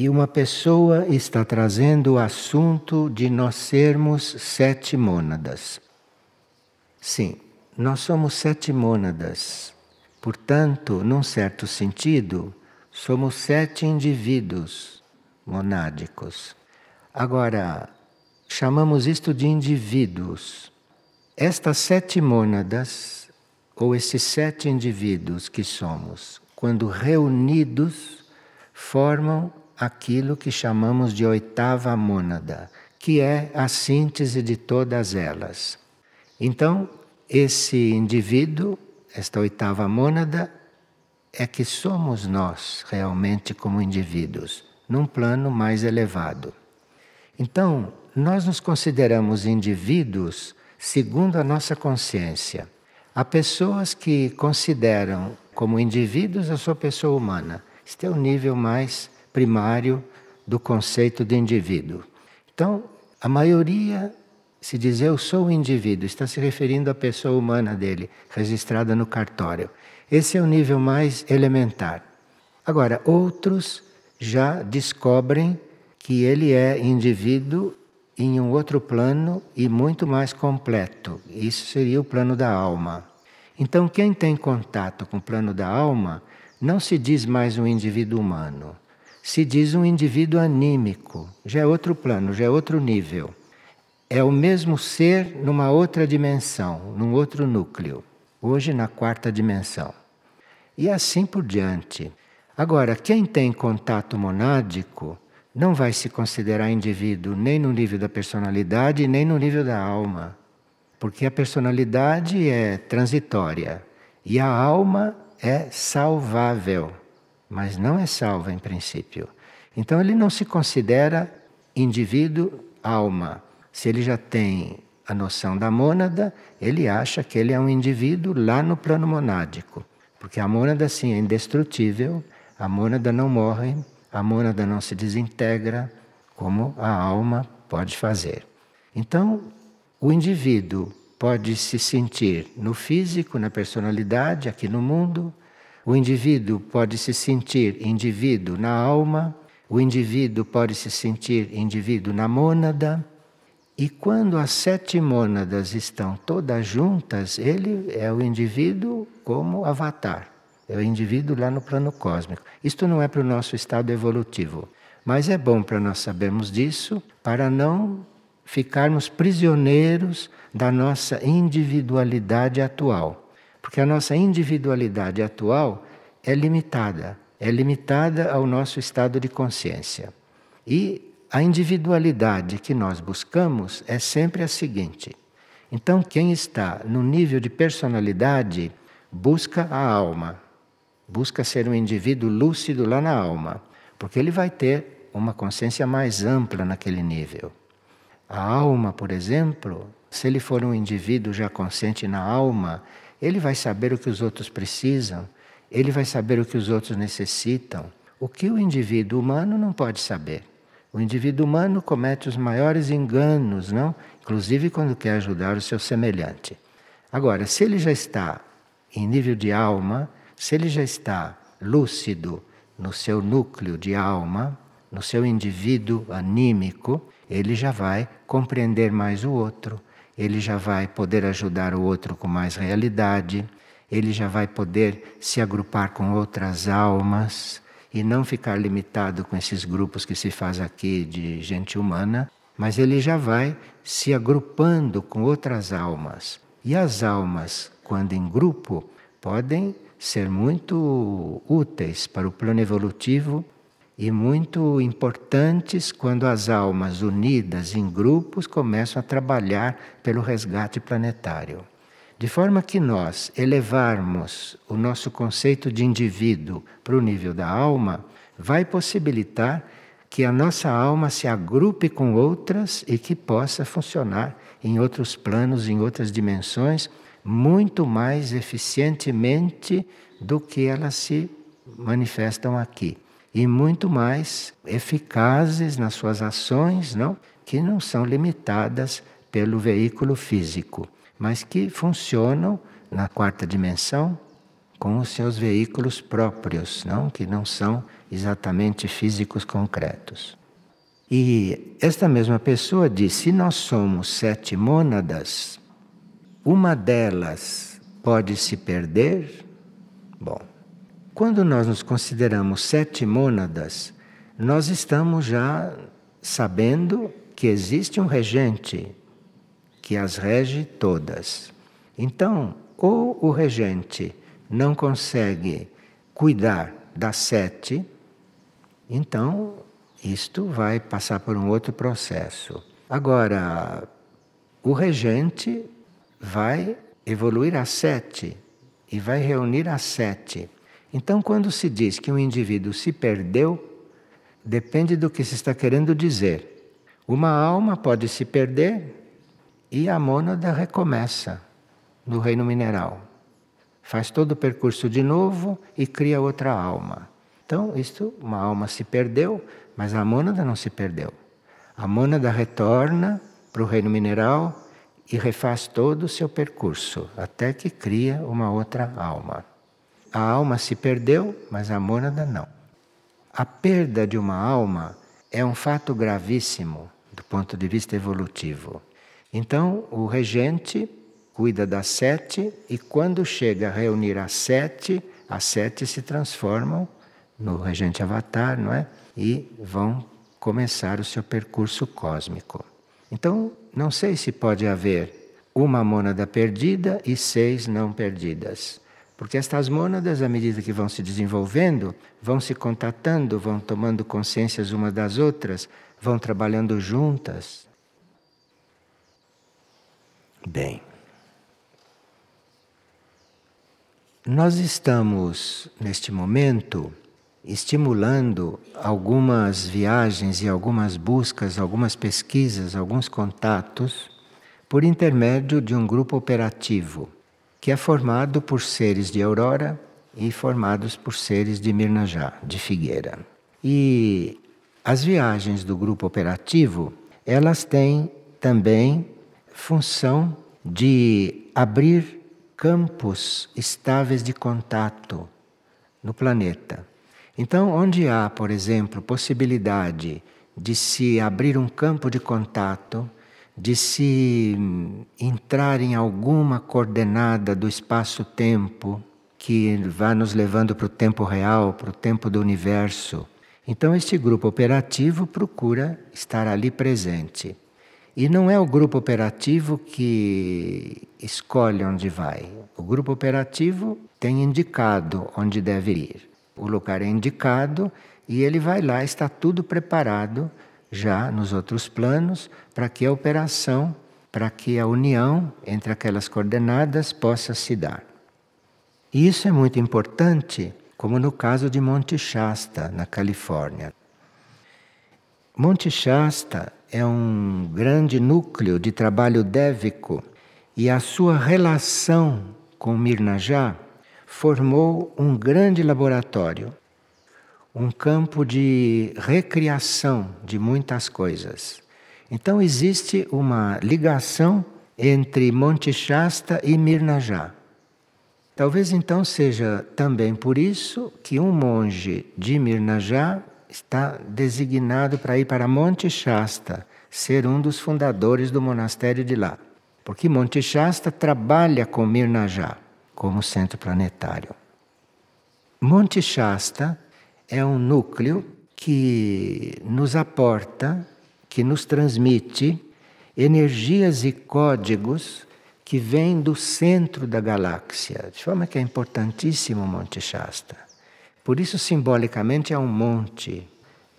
E uma pessoa está trazendo o assunto de nós sermos sete mônadas. Sim, nós somos sete mônadas. Portanto, num certo sentido, somos sete indivíduos monádicos. Agora, chamamos isto de indivíduos. Estas sete mônadas, ou esses sete indivíduos que somos, quando reunidos, formam aquilo que chamamos de oitava mônada, que é a síntese de todas elas. Então, esse indivíduo, esta oitava mônada, é que somos nós realmente como indivíduos, num plano mais elevado. Então, nós nos consideramos indivíduos segundo a nossa consciência. Há pessoas que consideram como indivíduos a sua pessoa humana. Este é o nível mais primário do conceito de indivíduo. Então, a maioria se diz eu sou o indivíduo, está se referindo à pessoa humana dele, registrada no cartório. Esse é o nível mais elementar. Agora, outros já descobrem que ele é indivíduo em um outro plano e muito mais completo. Isso seria o plano da alma. Então, quem tem contato com o plano da alma não se diz mais um indivíduo humano, se diz um indivíduo anímico. Já é outro plano, já é outro nível. É o mesmo ser numa outra dimensão, num outro núcleo. Hoje, na quarta dimensão. E assim por diante. Agora, quem tem contato monádico não vai se considerar indivíduo nem no nível da personalidade, nem no nível da alma. Porque a personalidade é transitória e a alma é salvável, mas não é salva em princípio. Então ele não se considera indivíduo alma. Se ele já tem a noção da mônada, ele acha que ele é um indivíduo lá no plano monádico. Porque a mônada, sim, é indestrutível, a mônada não morre, a mônada não se desintegra como a alma pode fazer. Então, o indivíduo pode se sentir no físico, na personalidade, aqui no mundo, o indivíduo pode se sentir indivíduo na alma, o indivíduo pode se sentir indivíduo na mônada. E quando as sete mônadas estão todas juntas, ele é o indivíduo como avatar. É o indivíduo lá no plano cósmico. Isto não é para o nosso estado evolutivo, mas é bom para nós sabermos disso, para não ficarmos prisioneiros da nossa individualidade atual. Porque a nossa individualidade atual é limitada, é limitada ao nosso estado de consciência. E a individualidade que nós buscamos é sempre a seguinte. Então, quem está no nível de personalidade busca a alma, busca ser um indivíduo lúcido lá na alma, porque ele vai ter uma consciência mais ampla naquele nível. A alma, por exemplo, se ele for um indivíduo já consciente na alma, ele vai saber o que os outros precisam, ele vai saber o que os outros necessitam, o que o indivíduo humano não pode saber. O indivíduo humano comete os maiores enganos, não? Inclusive quando quer ajudar o seu semelhante. Agora, se ele já está em nível de alma, se ele já está lúcido no seu núcleo de alma, no seu indivíduo anímico, ele já vai compreender mais o outro, ele já vai poder ajudar o outro com mais realidade, ele já vai poder se agrupar com outras almas e não ficar limitado com esses grupos que se faz aqui de gente humana, mas ele já vai se agrupando com outras almas. E as almas, quando em grupo, podem ser muito úteis para o plano evolutivo e muito importantes quando as almas unidas em grupos começam a trabalhar pelo resgate planetário. De forma que nós elevarmos o nosso conceito de indivíduo para o nível da alma, vai possibilitar que a nossa alma se agrupe com outras e que possa funcionar em outros planos, em outras dimensões, muito mais eficientemente do que elas se manifestam aqui. E muito mais eficazes nas suas ações, não? que não são limitadas pelo veículo físico, mas que funcionam na quarta dimensão com os seus veículos próprios, não? que não são exatamente físicos concretos. E esta mesma pessoa diz: se nós somos sete mônadas, uma delas pode se perder? Bom, quando nós nos consideramos sete mônadas, nós estamos já sabendo que existe um regente que as rege todas. Então, ou o regente não consegue cuidar das sete, então isto vai passar por um outro processo. Agora, o regente vai evoluir a sete e vai reunir a sete. Então, quando se diz que um indivíduo se perdeu, depende do que se está querendo dizer. Uma alma pode se perder e a mônada recomeça no reino mineral. Faz todo o percurso de novo e cria outra alma. Então, isto, uma alma se perdeu, mas a mônada não se perdeu. A mônada retorna para o reino mineral e refaz todo o seu percurso, até que cria uma outra alma. A alma se perdeu, mas a mônada não. A perda de uma alma é um fato gravíssimo do ponto de vista evolutivo. Então, o regente cuida das sete e quando chega a reunir as sete, as sete se transformam no regente avatar, não é? E vão começar o seu percurso cósmico. Então, não sei se pode haver uma mônada perdida e seis não perdidas. Porque estas mônadas, à medida que vão se desenvolvendo, vão se contatando, vão tomando consciências umas das outras, vão trabalhando juntas. Bem, nós estamos, neste momento, estimulando algumas viagens e algumas buscas, algumas pesquisas, alguns contatos, por intermédio de um grupo operativo que é formado por seres de Aurora e formados por seres de Mirnajá, de Figueira. E as viagens do grupo operativo, elas têm também função de abrir campos estáveis de contato no planeta. Então, onde há, por exemplo, possibilidade de se abrir um campo de contato, de se entrar em alguma coordenada do espaço-tempo que vá nos levando para o tempo real, para o tempo do universo. Então, este grupo operativo procura estar ali presente. E não é o grupo operativo que escolhe onde vai. O grupo operativo tem indicado onde deve ir o lugar é indicado e ele vai lá, está tudo preparado já nos outros planos para que a operação, para que a união entre aquelas coordenadas possa se dar. E isso é muito importante, como no caso de Monte Shasta, na Califórnia. Monte Shasta é um grande núcleo de trabalho dévico e a sua relação com Mirnajá formou um grande laboratório, um campo de recriação de muitas coisas. Então existe uma ligação entre Monte Shasta e Mirnajá. Talvez então seja também por isso que um monge de Mirnajá está designado para ir para Monte Shasta, ser um dos fundadores do monastério de lá. Porque Monte Shasta trabalha com Mirnajá como centro planetário. Monte Shasta é um núcleo que nos aporta, que nos transmite energias e códigos que vêm do centro da galáxia, de forma que é importantíssimo o Monte Shasta. Por isso, simbolicamente, é um monte,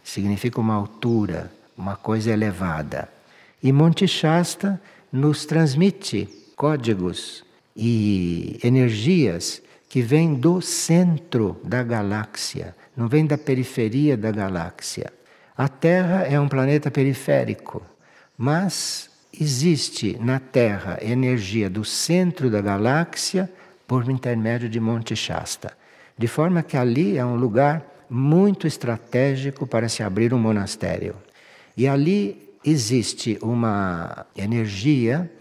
significa uma altura, uma coisa elevada. E Monte Shasta nos transmite códigos e energias que vêm do centro da galáxia, não vêm da periferia da galáxia. A Terra é um planeta periférico, mas existe na Terra energia do centro da galáxia por intermédio de Monte Shasta. De forma que ali é um lugar muito estratégico para se abrir um monastério. E ali existe uma energia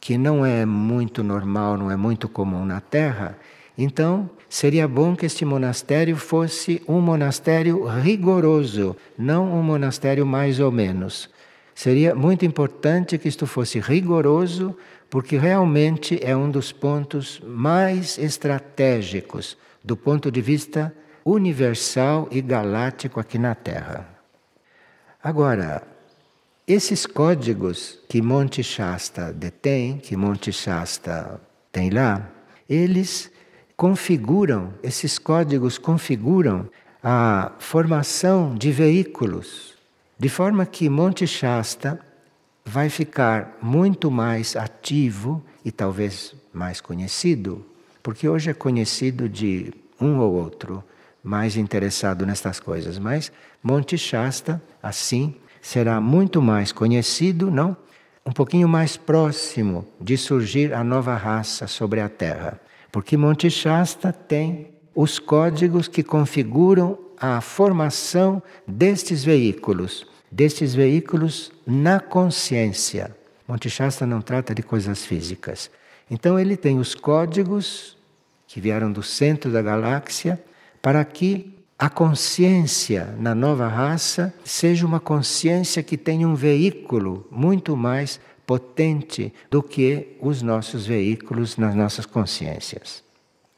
que não é muito normal, não é muito comum na Terra, Então, seria bom que este monastério fosse um monastério rigoroso, não um monastério mais ou menos. Seria muito importante que isto fosse rigoroso, porque realmente é um dos pontos mais estratégicos do ponto de vista universal e galáctico aqui na Terra. Agora, esses códigos que Monte Shasta detém, que Monte Shasta tem lá, eles configuram, esses códigos configuram a formação de veículos, de forma que Monte Shasta vai ficar muito mais ativo e talvez mais conhecido, porque hoje é conhecido de um ou outro mais interessado nestas coisas, mas Monte Shasta, assim, será muito mais conhecido, não? Um pouquinho mais próximo de surgir a nova raça sobre a Terra. Porque Monte Shasta tem os códigos que configuram a formação destes veículos, destes veículos na consciência. Monte Shasta não trata de coisas físicas. Então ele tem os códigos que vieram do centro da galáxia para que a consciência na nova raça seja uma consciência que tenha um veículo muito mais potente do que os nossos veículos nas nossas consciências.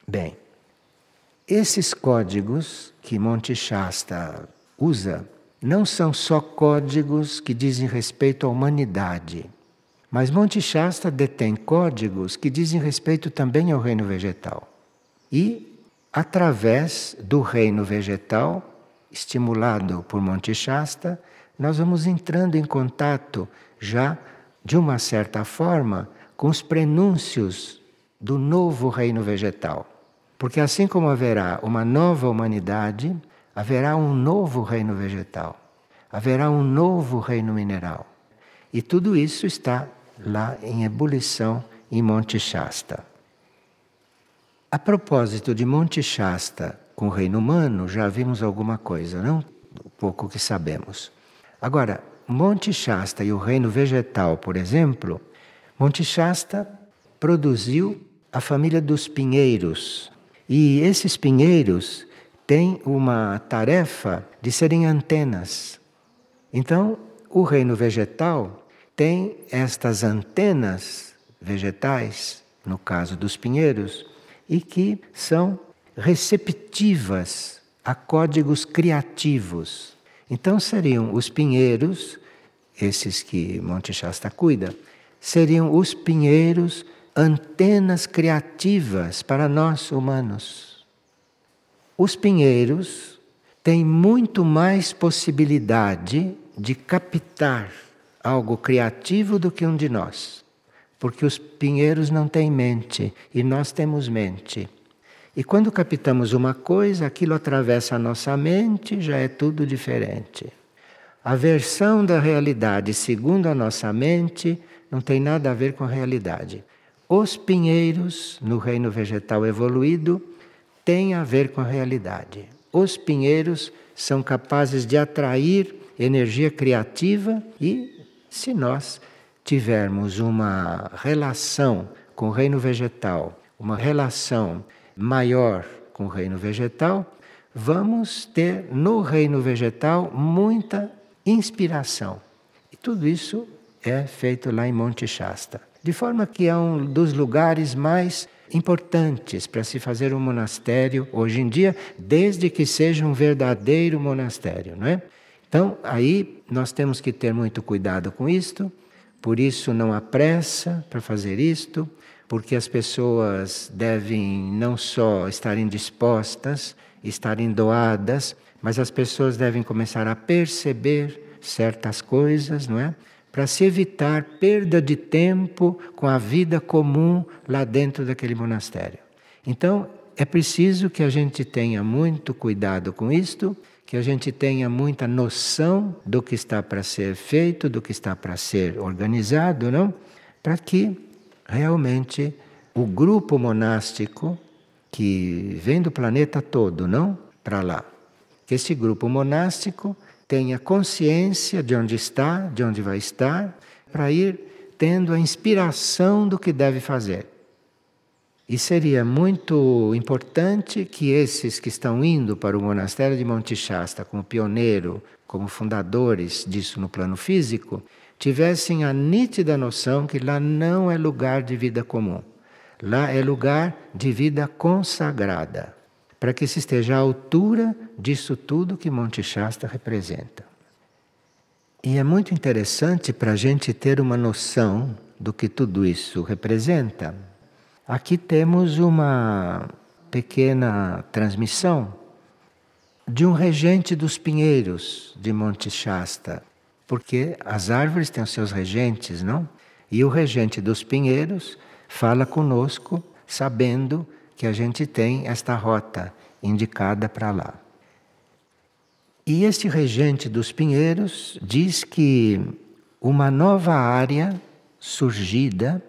Bem, esses códigos que Monte Shasta usa não são só códigos que dizem respeito à humanidade, mas Monte Shasta detém códigos que dizem respeito também ao reino vegetal. E, através do reino vegetal, estimulado por Monte Shasta, nós vamos entrando em contato já de uma certa forma, com os prenúncios do novo reino vegetal. Porque assim como haverá uma nova humanidade, haverá um novo reino vegetal, haverá um novo reino mineral. E tudo isso está lá em ebulição em Monte Shasta. A propósito de Monte Shasta com o reino humano, já vimos alguma coisa, não? O pouco que sabemos. Agora, Monte Shasta e o reino vegetal, por exemplo, Monte Shasta produziu a família dos pinheiros. E esses pinheiros têm uma tarefa de serem antenas. Então, o reino vegetal tem estas antenas vegetais, no caso dos pinheiros, e que são receptivas a códigos criativos. Então seriam os pinheiros esses que Monte Shasta cuida, seriam os pinheiros antenas criativas para nós humanos. Os pinheiros têm muito mais possibilidade de captar algo criativo do que um de nós, porque os pinheiros não têm mente e nós temos mente. E quando captamos uma coisa, aquilo atravessa a nossa mente, já é tudo diferente. A versão da realidade segundo a nossa mente não tem nada a ver com a realidade. Os pinheiros no reino vegetal evoluído têm a ver com a realidade. Os pinheiros são capazes de atrair energia criativa e, se nós tivermos uma relação com o reino vegetal, uma relação maior com o reino vegetal, vamos ter no reino vegetal muita inspiração. E tudo isso é feito lá em Monte Shasta. De forma que é um dos lugares mais importantes para se fazer um monastério hoje em dia, desde que seja um verdadeiro monastério, não é? Então, aí nós temos que ter muito cuidado com isto, por isso não há pressa para fazer isto, porque as pessoas devem não só estarem dispostas, estarem doadas, mas as pessoas devem começar a perceber certas coisas, não é? Para se evitar perda de tempo com a vida comum lá dentro daquele monastério. Então, é preciso que a gente tenha muito cuidado com isto, que a gente tenha muita noção do que está para ser feito, do que está para ser organizado, não? Para que realmente o grupo monástico que vem do planeta todo, não? Para lá que esse grupo monástico tenha consciência de onde está, de onde vai estar, para ir tendo a inspiração do que deve fazer. E seria muito importante que esses que estão indo para o monastério de Monte Shasta como pioneiro, como fundadores disso no plano físico, tivessem a nítida noção que lá não é lugar de vida comum. Lá é lugar de vida consagrada, para que se esteja à altura disso tudo que Monte Shasta representa. E é muito interessante para a gente ter uma noção do que tudo isso representa. Aqui temos uma pequena transmissão de um regente dos pinheiros de Monte Shasta, porque as árvores têm os seus regentes, não? E o regente dos pinheiros fala conosco, sabendo que a gente tem esta rota indicada para lá. E este regente dos pinheiros diz que uma nova área surgida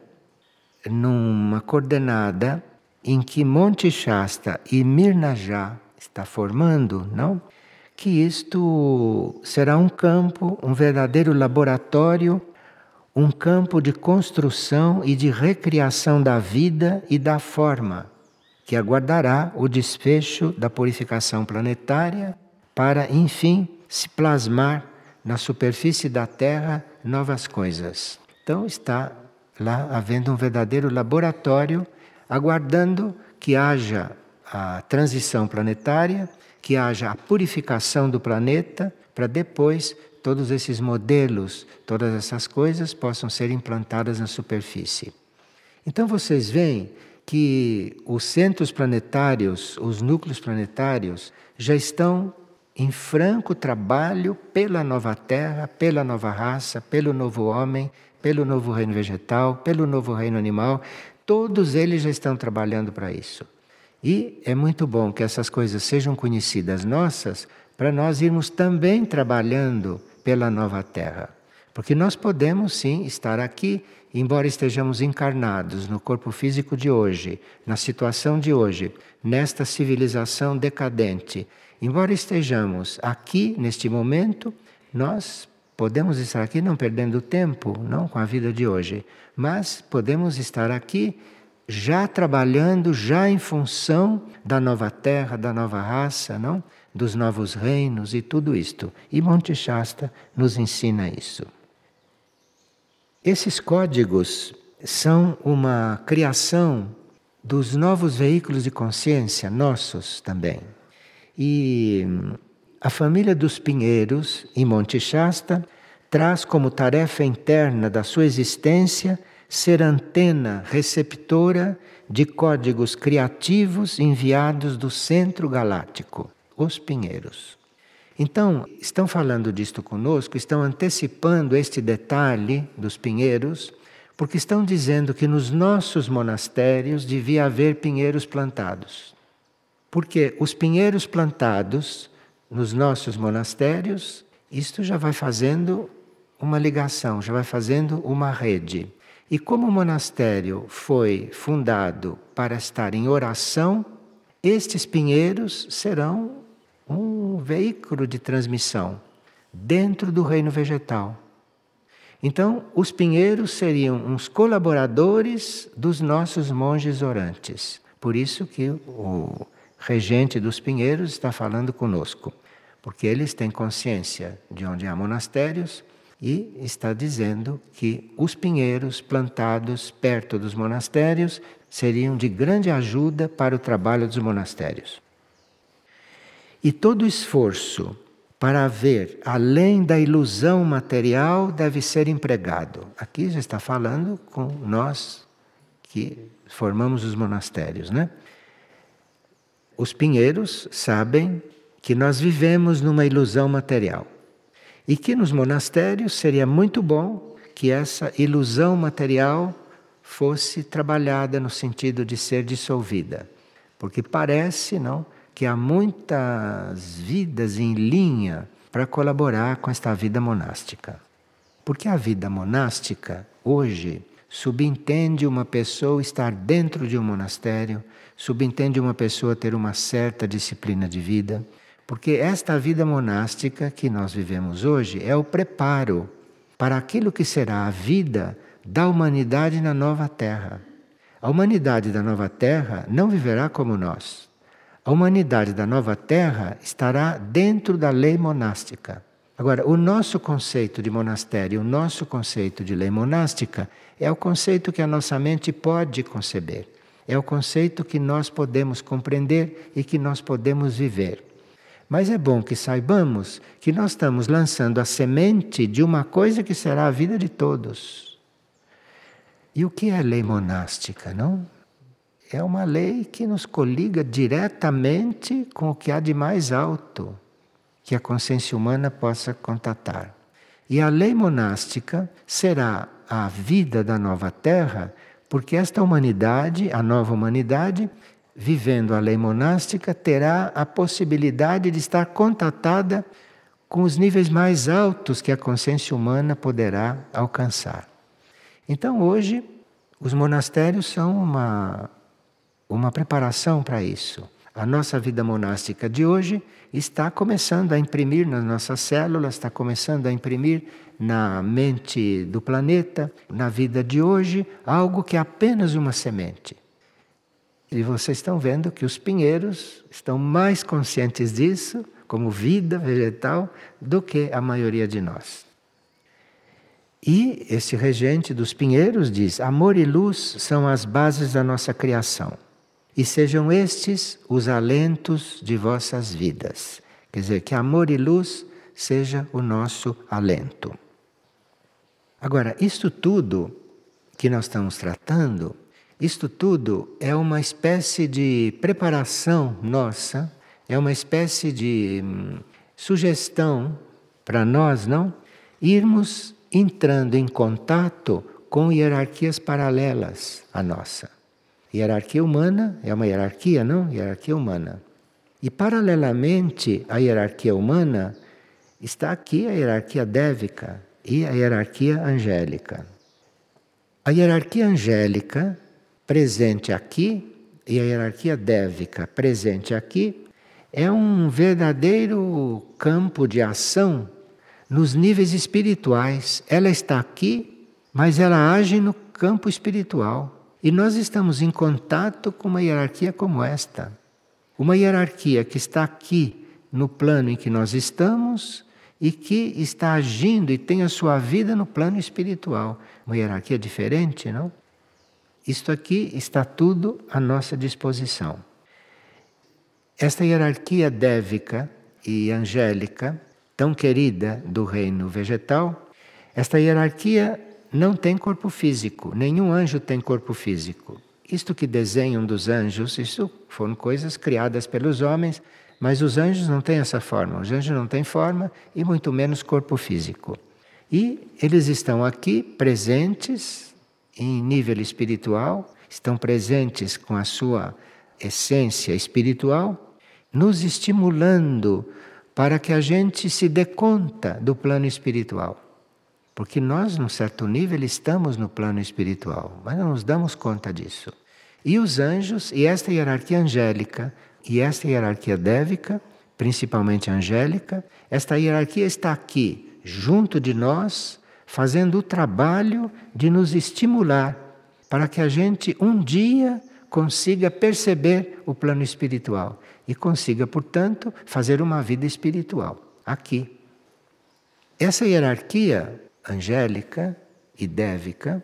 numa coordenada em que Monte Shasta e Mirnajá está formando, não? Que isto será um campo, um verdadeiro laboratório, um campo de construção e de recriação da vida e da forma, que aguardará o desfecho da purificação planetária para, enfim, se plasmar na superfície da Terra novas coisas. Então está lá havendo um verdadeiro laboratório aguardando que haja a transição planetária, que haja a purificação do planeta, para depois todos esses modelos, todas essas coisas possam ser implantadas na superfície. Então vocês veem que os centros planetários, os núcleos planetários, já estão em franco trabalho pela nova Terra, pela nova raça, pelo novo homem, pelo novo reino vegetal, pelo novo reino animal. Todos eles já estão trabalhando para isso. E é muito bom que essas coisas sejam conhecidas nossas, para nós irmos também trabalhando pela nova Terra. Porque nós podemos sim estar aqui, embora estejamos encarnados no corpo físico de hoje, na situação de hoje, nesta civilização decadente, Embora estejamos aqui neste momento, nós podemos estar aqui não perdendo tempo, não com a vida de hoje, mas podemos estar aqui já trabalhando, já em função da nova terra, da nova raça, não? Dos novos reinos e tudo isto. E Monte Shasta nos ensina isso. Esses códigos são uma criação dos novos veículos de consciência nossos também. E a família dos Pinheiros, em Monte Shasta, traz como tarefa interna da sua existência ser antena receptora de códigos criativos enviados do centro galáctico, os Pinheiros. Então, estão falando disto conosco, estão antecipando este detalhe dos pinheiros, porque estão dizendo que nos nossos monastérios devia haver pinheiros plantados. Porque os pinheiros plantados nos nossos monastérios, isto já vai fazendo uma ligação, já vai fazendo uma rede. E como o monastério foi fundado para estar em oração, estes pinheiros serão um veículo de transmissão dentro do reino vegetal. Então, os pinheiros seriam uns colaboradores dos nossos monges orantes. Por isso que o regente dos Pinheiros, está falando conosco, porque eles têm consciência de onde há monastérios e está dizendo que os pinheiros plantados perto dos monastérios seriam de grande ajuda para o trabalho dos monastérios. E todo esforço para ver além da ilusão material deve ser empregado. Aqui já está falando com nós que formamos os monastérios, né? Os pinheiros sabem que nós vivemos numa ilusão material e que nos monastérios seria muito bom que essa ilusão material fosse trabalhada no sentido de ser dissolvida, porque parece, não, que há muitas vidas em linha para colaborar com esta vida monástica. Porque a vida monástica hoje subentende uma pessoa estar dentro de um monastério, subentende uma pessoa ter uma certa disciplina de vida, porque esta vida monástica que nós vivemos hoje é o preparo para aquilo que será a vida da humanidade na nova terra. A humanidade da nova Terra não viverá como nós. A humanidade da nova Terra estará dentro da lei monástica. Agora, o nosso conceito de monastério, o nosso conceito de lei monástica, é o conceito que a nossa mente pode conceber. É o conceito que nós podemos compreender e que nós podemos viver. Mas é bom que saibamos que nós estamos lançando a semente de uma coisa que será a vida de todos. E o que é lei monástica, não? É uma lei que nos coliga diretamente com o que há de mais alto que a consciência humana possa contatar. E a lei monástica será a vida da nova terra, porque esta humanidade, a nova humanidade, vivendo a lei monástica, terá a possibilidade de estar contatada com os níveis mais altos que a consciência humana poderá alcançar. Então, hoje, os monastérios são uma, uma preparação para isso. A nossa vida monástica de hoje está começando a imprimir nas nossas células, está começando a imprimir na mente do planeta, na vida de hoje, algo que é apenas uma semente. E vocês estão vendo que os pinheiros estão mais conscientes disso, como vida vegetal, do que a maioria de nós. E esse regente dos pinheiros diz: amor e luz são as bases da nossa criação. E sejam estes os alentos de vossas vidas. Quer dizer, que amor e luz seja o nosso alento. Agora, isto tudo que nós estamos tratando isto tudo é uma espécie de preparação nossa, é uma espécie de hum, sugestão para nós, não? Irmos entrando em contato com hierarquias paralelas à nossa. Hierarquia humana é uma hierarquia, não? Hierarquia humana. E paralelamente à hierarquia humana está aqui a hierarquia dévica e a hierarquia angélica. A hierarquia angélica presente aqui e a hierarquia dévica presente aqui é um verdadeiro campo de ação nos níveis espirituais. Ela está aqui, mas ela age no campo espiritual. E nós estamos em contato com uma hierarquia como esta. Uma hierarquia que está aqui no plano em que nós estamos e que está agindo e tem a sua vida no plano espiritual. Uma hierarquia diferente, não? Isto aqui está tudo à nossa disposição. Esta hierarquia dévica e angélica, tão querida do reino vegetal, esta hierarquia não tem corpo físico, nenhum anjo tem corpo físico. Isto que desenham dos anjos, isso foram coisas criadas pelos homens, mas os anjos não têm essa forma. Os anjos não têm forma e muito menos corpo físico. E eles estão aqui presentes em nível espiritual, estão presentes com a sua essência espiritual, nos estimulando para que a gente se dê conta do plano espiritual. Porque nós, num certo nível, estamos no plano espiritual, mas não nos damos conta disso. E os anjos, e esta hierarquia angélica, e esta hierarquia dévica, principalmente angélica, esta hierarquia está aqui, junto de nós, fazendo o trabalho de nos estimular para que a gente um dia consiga perceber o plano espiritual e consiga, portanto, fazer uma vida espiritual aqui. Essa hierarquia angélica e dévica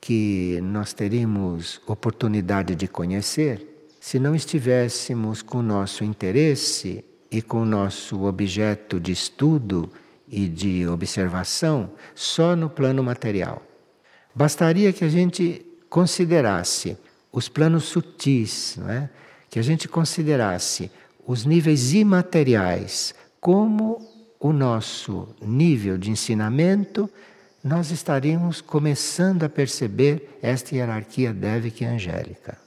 que nós teríamos oportunidade de conhecer se não estivéssemos com o nosso interesse e com o nosso objeto de estudo e de observação só no plano material. Bastaria que a gente considerasse os planos sutis, não é? que a gente considerasse os níveis imateriais como o nosso nível de ensinamento, nós estaríamos começando a perceber esta hierarquia dévica e angélica.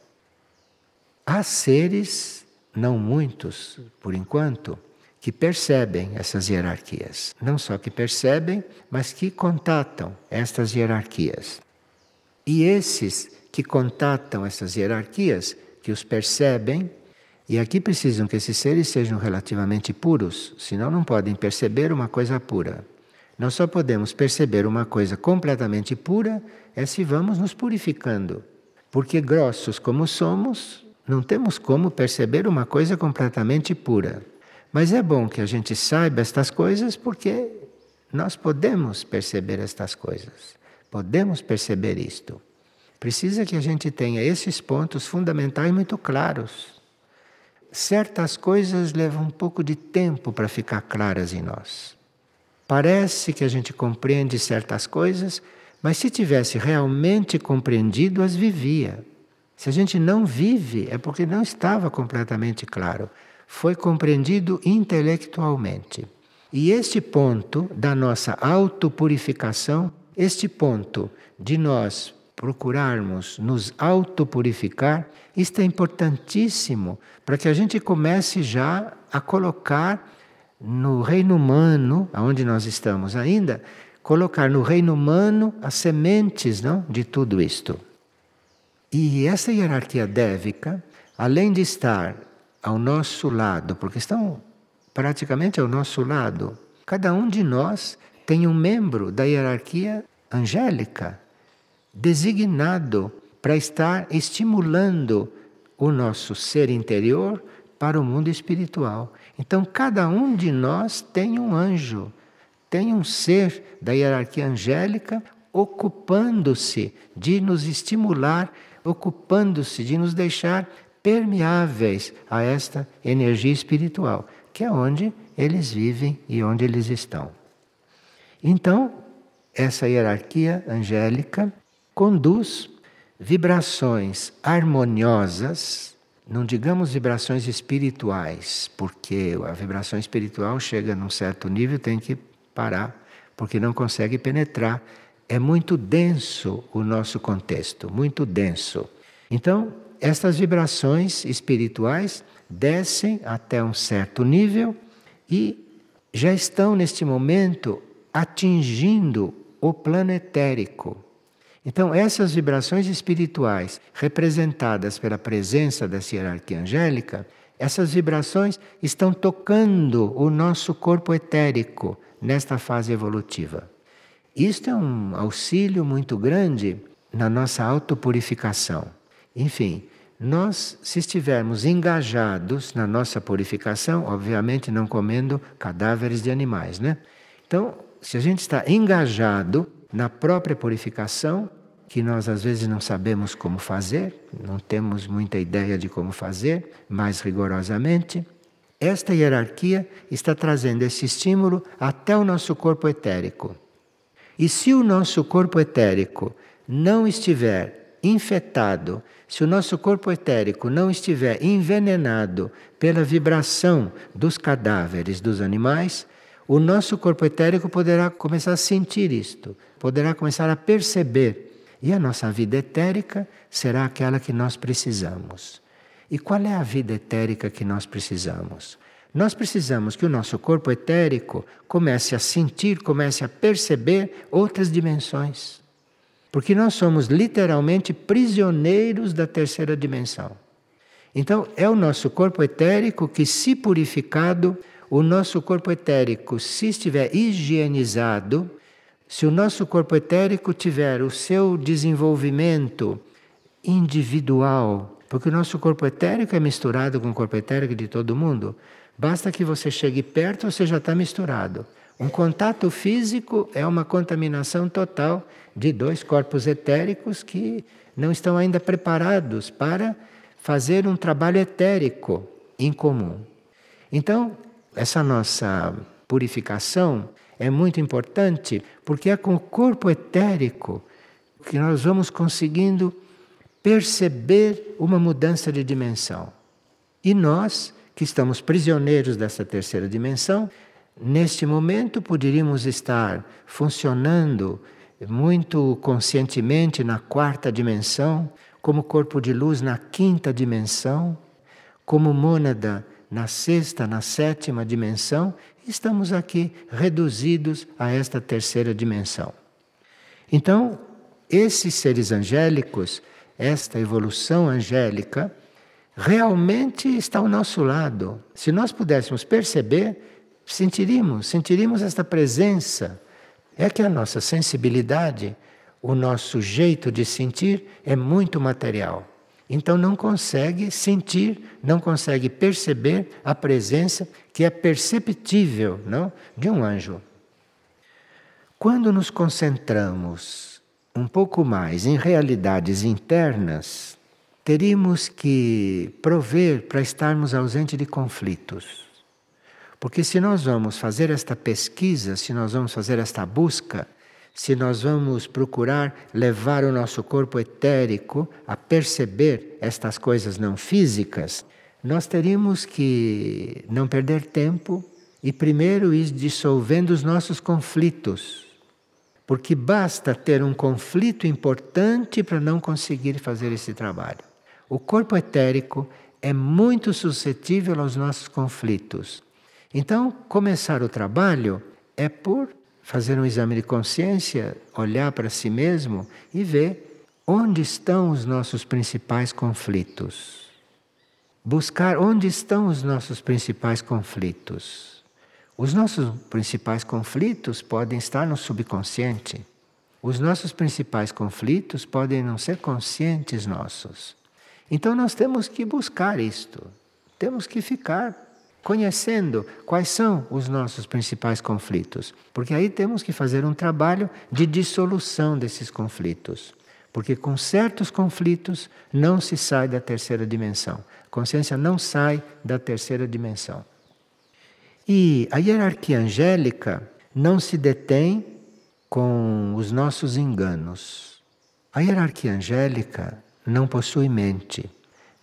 Há seres, não muitos por enquanto, que percebem essas hierarquias. Não só que percebem, mas que contatam estas hierarquias. E esses que contatam essas hierarquias, que os percebem, e aqui precisam que esses seres sejam relativamente puros, senão não podem perceber uma coisa pura. Nós só podemos perceber uma coisa completamente pura é se vamos nos purificando. Porque grossos como somos, não temos como perceber uma coisa completamente pura. Mas é bom que a gente saiba estas coisas porque nós podemos perceber estas coisas. Podemos perceber isto. Precisa que a gente tenha esses pontos fundamentais muito claros. Certas coisas levam um pouco de tempo para ficar claras em nós. Parece que a gente compreende certas coisas, mas se tivesse realmente compreendido, as vivia. Se a gente não vive, é porque não estava completamente claro. Foi compreendido intelectualmente. E este ponto da nossa autopurificação, este ponto de nós procurarmos nos autopurificar, isto é importantíssimo para que a gente comece já a colocar no reino humano, aonde nós estamos ainda, colocar no reino humano as sementes não, de tudo isto. E essa hierarquia dévica, além de estar ao nosso lado, porque estão praticamente ao nosso lado, cada um de nós tem um membro da hierarquia angélica designado para estar estimulando o nosso ser interior para o mundo espiritual. Então, cada um de nós tem um anjo tem um ser da hierarquia angélica ocupando-se de nos estimular, ocupando-se de nos deixar permeáveis a esta energia espiritual, que é onde eles vivem e onde eles estão. Então, essa hierarquia angélica conduz vibrações harmoniosas, não digamos vibrações espirituais, porque a vibração espiritual chega num certo nível tem que parar, porque não consegue penetrar. É muito denso o nosso contexto, muito denso. Então, estas vibrações espirituais descem até um certo nível e já estão neste momento atingindo o plano etérico. Então, essas vibrações espirituais, representadas pela presença dessa hierarquia angélica, essas vibrações estão tocando o nosso corpo etérico, nesta fase evolutiva. Isto é um auxílio muito grande na nossa autopurificação. Enfim, nós, se estivermos engajados na nossa purificação, obviamente não comendo cadáveres de animais, né? Então, se a gente está engajado na própria purificação, que nós às vezes não sabemos como fazer, não temos muita ideia de como fazer mais rigorosamente, esta hierarquia está trazendo esse estímulo até o nosso corpo etérico. E se o nosso corpo etérico não estiver infectado, se o nosso corpo etérico não estiver envenenado pela vibração dos cadáveres dos animais, o nosso corpo etérico poderá começar a sentir isto, poderá começar a perceber. E a nossa vida etérica será aquela que nós precisamos. E qual é a vida etérica que nós precisamos? Nós precisamos que o nosso corpo etérico comece a sentir, comece a perceber outras dimensões. Porque nós somos literalmente prisioneiros da terceira dimensão. Então, é o nosso corpo etérico que, se purificado, o nosso corpo etérico, se estiver higienizado, se o nosso corpo etérico tiver o seu desenvolvimento individual, porque o nosso corpo etérico é misturado com o corpo etérico de todo mundo. Basta que você chegue perto, você já está misturado. Um contato físico é uma contaminação total de dois corpos etéricos que não estão ainda preparados para fazer um trabalho etérico em comum. Então, essa nossa purificação é muito importante porque é com o corpo etérico que nós vamos conseguindo perceber uma mudança de dimensão. E nós, que estamos prisioneiros dessa terceira dimensão, neste momento poderíamos estar funcionando muito conscientemente na quarta dimensão, como corpo de luz na quinta dimensão, como mônada na sexta, na sétima dimensão, estamos aqui reduzidos a esta terceira dimensão. Então, esses seres angélicos esta evolução angélica realmente está ao nosso lado. Se nós pudéssemos perceber, sentiríamos, sentiríamos esta presença. É que a nossa sensibilidade, o nosso jeito de sentir é muito material. Então não consegue sentir, não consegue perceber a presença que é perceptível, não, de um anjo. Quando nos concentramos um pouco mais em realidades internas, teríamos que prover para estarmos ausentes de conflitos. Porque se nós vamos fazer esta pesquisa, se nós vamos fazer esta busca, se nós vamos procurar levar o nosso corpo etérico a perceber estas coisas não físicas, nós teríamos que não perder tempo e primeiro ir dissolvendo os nossos conflitos. Porque basta ter um conflito importante para não conseguir fazer esse trabalho. O corpo etérico é muito suscetível aos nossos conflitos. Então, começar o trabalho é por fazer um exame de consciência, olhar para si mesmo e ver onde estão os nossos principais conflitos. Buscar onde estão os nossos principais conflitos. Os nossos principais conflitos podem estar no subconsciente. Os nossos principais conflitos podem não ser conscientes nossos. Então nós temos que buscar isto. Temos que ficar conhecendo quais são os nossos principais conflitos. Porque aí temos que fazer um trabalho de dissolução desses conflitos. Porque com certos conflitos não se sai da terceira dimensão. A consciência não sai da terceira dimensão. E a hierarquia angélica não se detém com os nossos enganos. A hierarquia angélica não possui mente.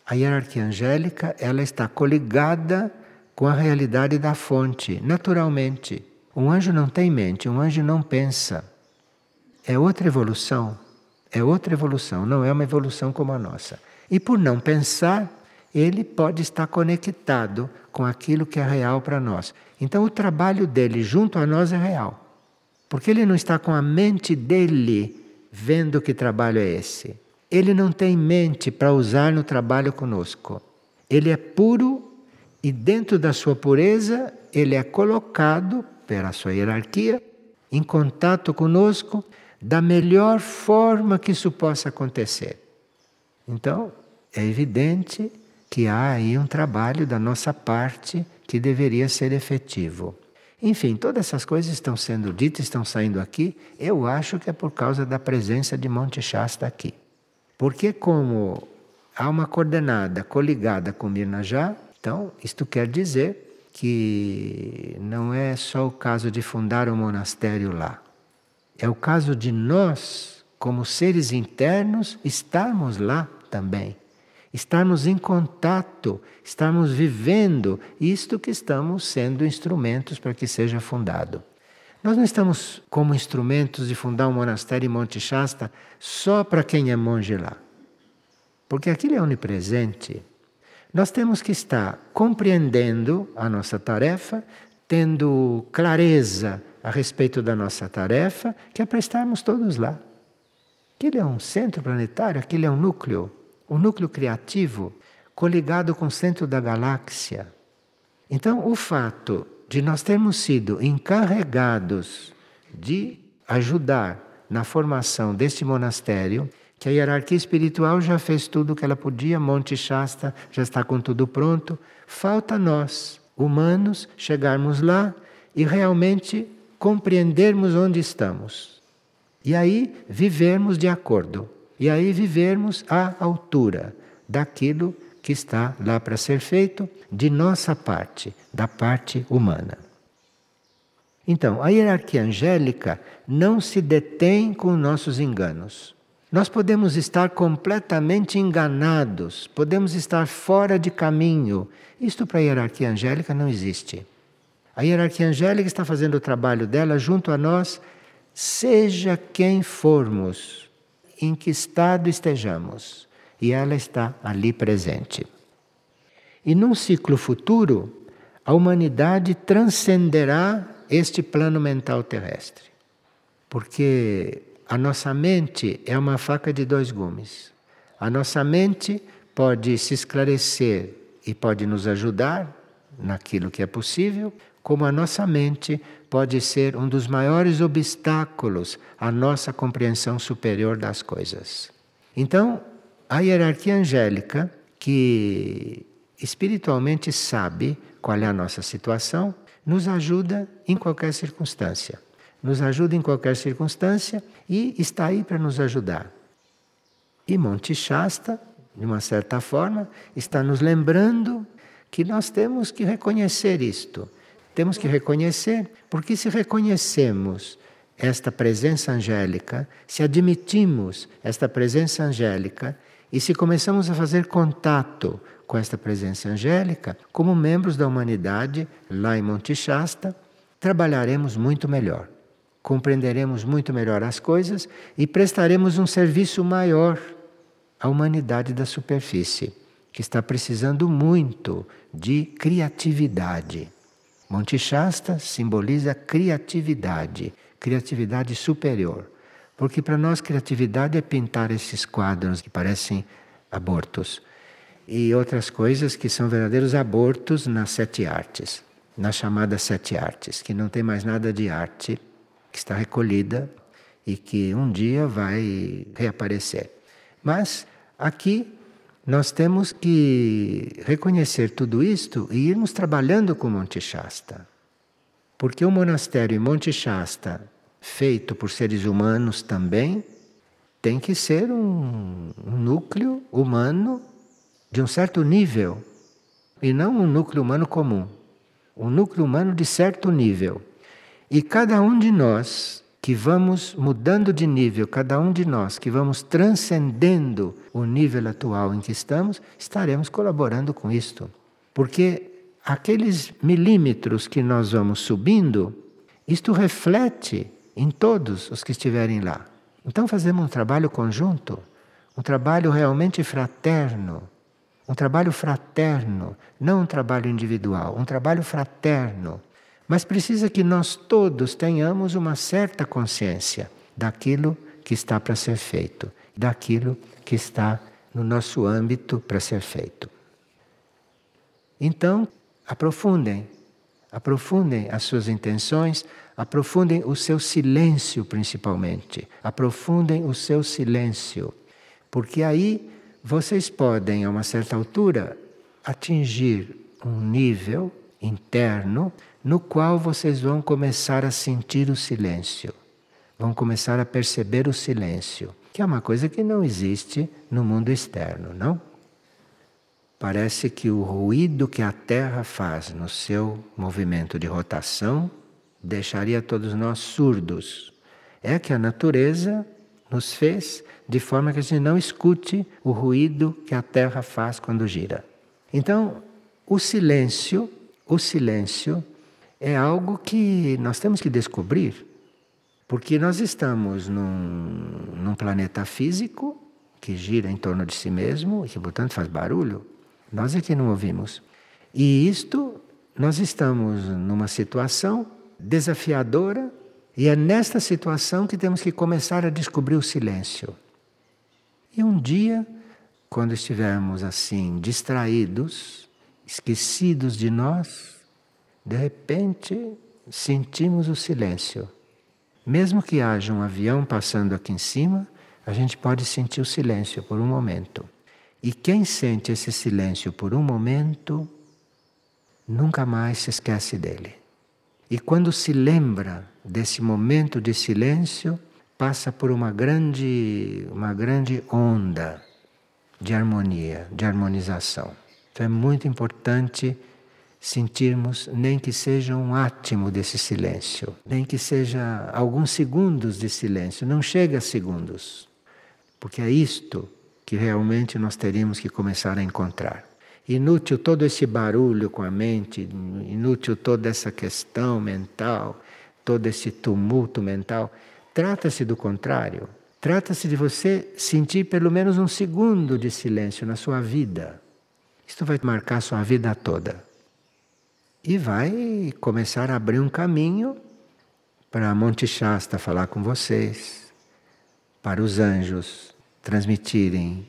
A hierarquia angélica, ela está coligada com a realidade da fonte, naturalmente. Um anjo não tem mente, um anjo não pensa. É outra evolução. É outra evolução, não é uma evolução como a nossa. E por não pensar, ele pode estar conectado com aquilo que é real para nós. Então o trabalho dele junto a nós é real. Porque ele não está com a mente dele vendo que trabalho é esse. Ele não tem mente para usar no trabalho conosco. Ele é puro e dentro da sua pureza, ele é colocado, pela sua hierarquia, em contato conosco da melhor forma que isso possa acontecer. Então, é evidente que há aí um trabalho da nossa parte que deveria ser efetivo. Enfim, todas essas coisas estão sendo ditas, estão saindo aqui. Eu acho que é por causa da presença de Monte Shasta aqui. Porque como há uma coordenada coligada com Mirnajá, então, isto quer dizer que não é só o caso de fundar um monastério lá. É o caso de nós, como seres internos, estarmos lá também. Estarmos em contato, estarmos vivendo isto que estamos sendo instrumentos para que seja fundado. Nós não estamos como instrumentos de fundar um monastério em Monte Shasta só para quem é monge lá. Porque aquilo é onipresente. Nós temos que estar compreendendo a nossa tarefa, tendo clareza a respeito da nossa tarefa, que é para estarmos todos lá. Aquilo é um centro planetário, aquilo é um núcleo, um núcleo criativo coligado com o centro da galáxia. Então, o fato de nós termos sido encarregados de ajudar na formação deste monastério que a hierarquia espiritual já fez tudo o que ela podia, Monte Shasta já está com tudo pronto. Falta nós, humanos, chegarmos lá e realmente compreendermos onde estamos. E aí vivermos de acordo. E aí vivermos à altura daquilo que está lá para ser feito de nossa parte, da parte humana. Então, a hierarquia angélica não se detém com nossos enganos. Nós podemos estar completamente enganados, podemos estar fora de caminho. Isto para a hierarquia angélica não existe. A hierarquia angélica está fazendo o trabalho dela junto a nós, seja quem formos, em que estado estejamos, e ela está ali presente. E num ciclo futuro, a humanidade transcenderá este plano mental terrestre. Porque a nossa mente é uma faca de dois gumes. A nossa mente pode se esclarecer e pode nos ajudar naquilo que é possível, como a nossa mente pode ser um dos maiores obstáculos à nossa compreensão superior das coisas. Então, a hierarquia angélica, que espiritualmente sabe qual é a nossa situação, nos ajuda em qualquer circunstância. Nos ajuda em qualquer circunstância e está aí para nos ajudar. E Monte Shasta, de uma certa forma, está nos lembrando que nós temos que reconhecer isto. Temos que reconhecer, porque se reconhecemos esta presença angélica, se admitimos esta presença angélica e se começamos a fazer contato com esta presença angélica, como membros da humanidade, lá em Monte Shasta, trabalharemos muito melhor, compreenderemos muito melhor as coisas e prestaremos um serviço maior à humanidade da superfície, que está precisando muito de criatividade. Monte Shasta simboliza criatividade, criatividade superior. Porque para nós criatividade é pintar esses quadros que parecem abortos e outras coisas que são verdadeiros abortos nas sete artes, nas chamadas sete artes, que não tem mais nada de arte, que está recolhida e que um dia vai reaparecer. Mas aqui nós temos que reconhecer tudo isto e irmos trabalhando com Monte Shasta. Porque o monastério em Monte Shasta, feito por seres humanos também, tem que ser um, um núcleo humano de um certo nível e não um núcleo humano comum. Um núcleo humano de certo nível. E cada um de nós que vamos mudando de nível, cada um de nós que vamos transcendendo o nível atual em que estamos, estaremos colaborando com isto. Porque aqueles milímetros que nós vamos subindo, isto reflete em todos os que estiverem lá. Então fazemos um trabalho conjunto, um trabalho realmente fraterno, um trabalho fraterno, não um trabalho individual, um trabalho fraterno. Mas precisa que nós todos tenhamos uma certa consciência daquilo que está para ser feito, daquilo que está no nosso âmbito para ser feito. Então, aprofundem, aprofundem as suas intenções, aprofundem o seu silêncio principalmente, aprofundem o seu silêncio, porque aí vocês podem, a uma certa altura, atingir um nível interno no qual vocês vão começar a sentir o silêncio, vão começar a perceber o silêncio, que é uma coisa que não existe no mundo externo, não? Parece que o ruído que a Terra faz no seu movimento de rotação deixaria todos nós surdos. É que a natureza nos fez de forma que a gente não escute o ruído que a Terra faz quando gira. Então, o silêncio, o silêncio é algo que nós temos que descobrir, porque nós estamos num, num planeta físico que gira em torno de si mesmo e que, portanto, faz barulho. Nós é que não ouvimos. E isto, nós estamos numa situação desafiadora e é nesta situação que temos que começar a descobrir o silêncio. E um dia, quando estivermos assim, distraídos, esquecidos de nós, de repente sentimos o silêncio. Mesmo que haja um avião passando aqui em cima, a gente pode sentir o silêncio por um momento. E quem sente esse silêncio por um momento, nunca mais se esquece dele. E quando se lembra desse momento de silêncio, passa por uma grande, uma grande onda de harmonia, de harmonização. Então é muito importante sentirmos nem que seja um átimo desse silêncio, nem que seja alguns segundos de silêncio, não chega a segundos, porque é isto que realmente nós teríamos que começar a encontrar. Inútil todo esse barulho com a mente, inútil toda essa questão mental, todo esse tumulto mental. Trata-se do contrário. Trata-se de você sentir pelo menos um segundo de silêncio na sua vida. Isto vai marcar a sua vida toda. E vai começar a abrir um caminho para Monte Shasta falar com vocês, para os anjos transmitirem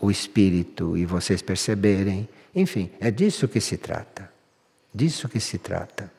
o espírito e vocês perceberem. Enfim, é disso que se trata. Disso que se trata.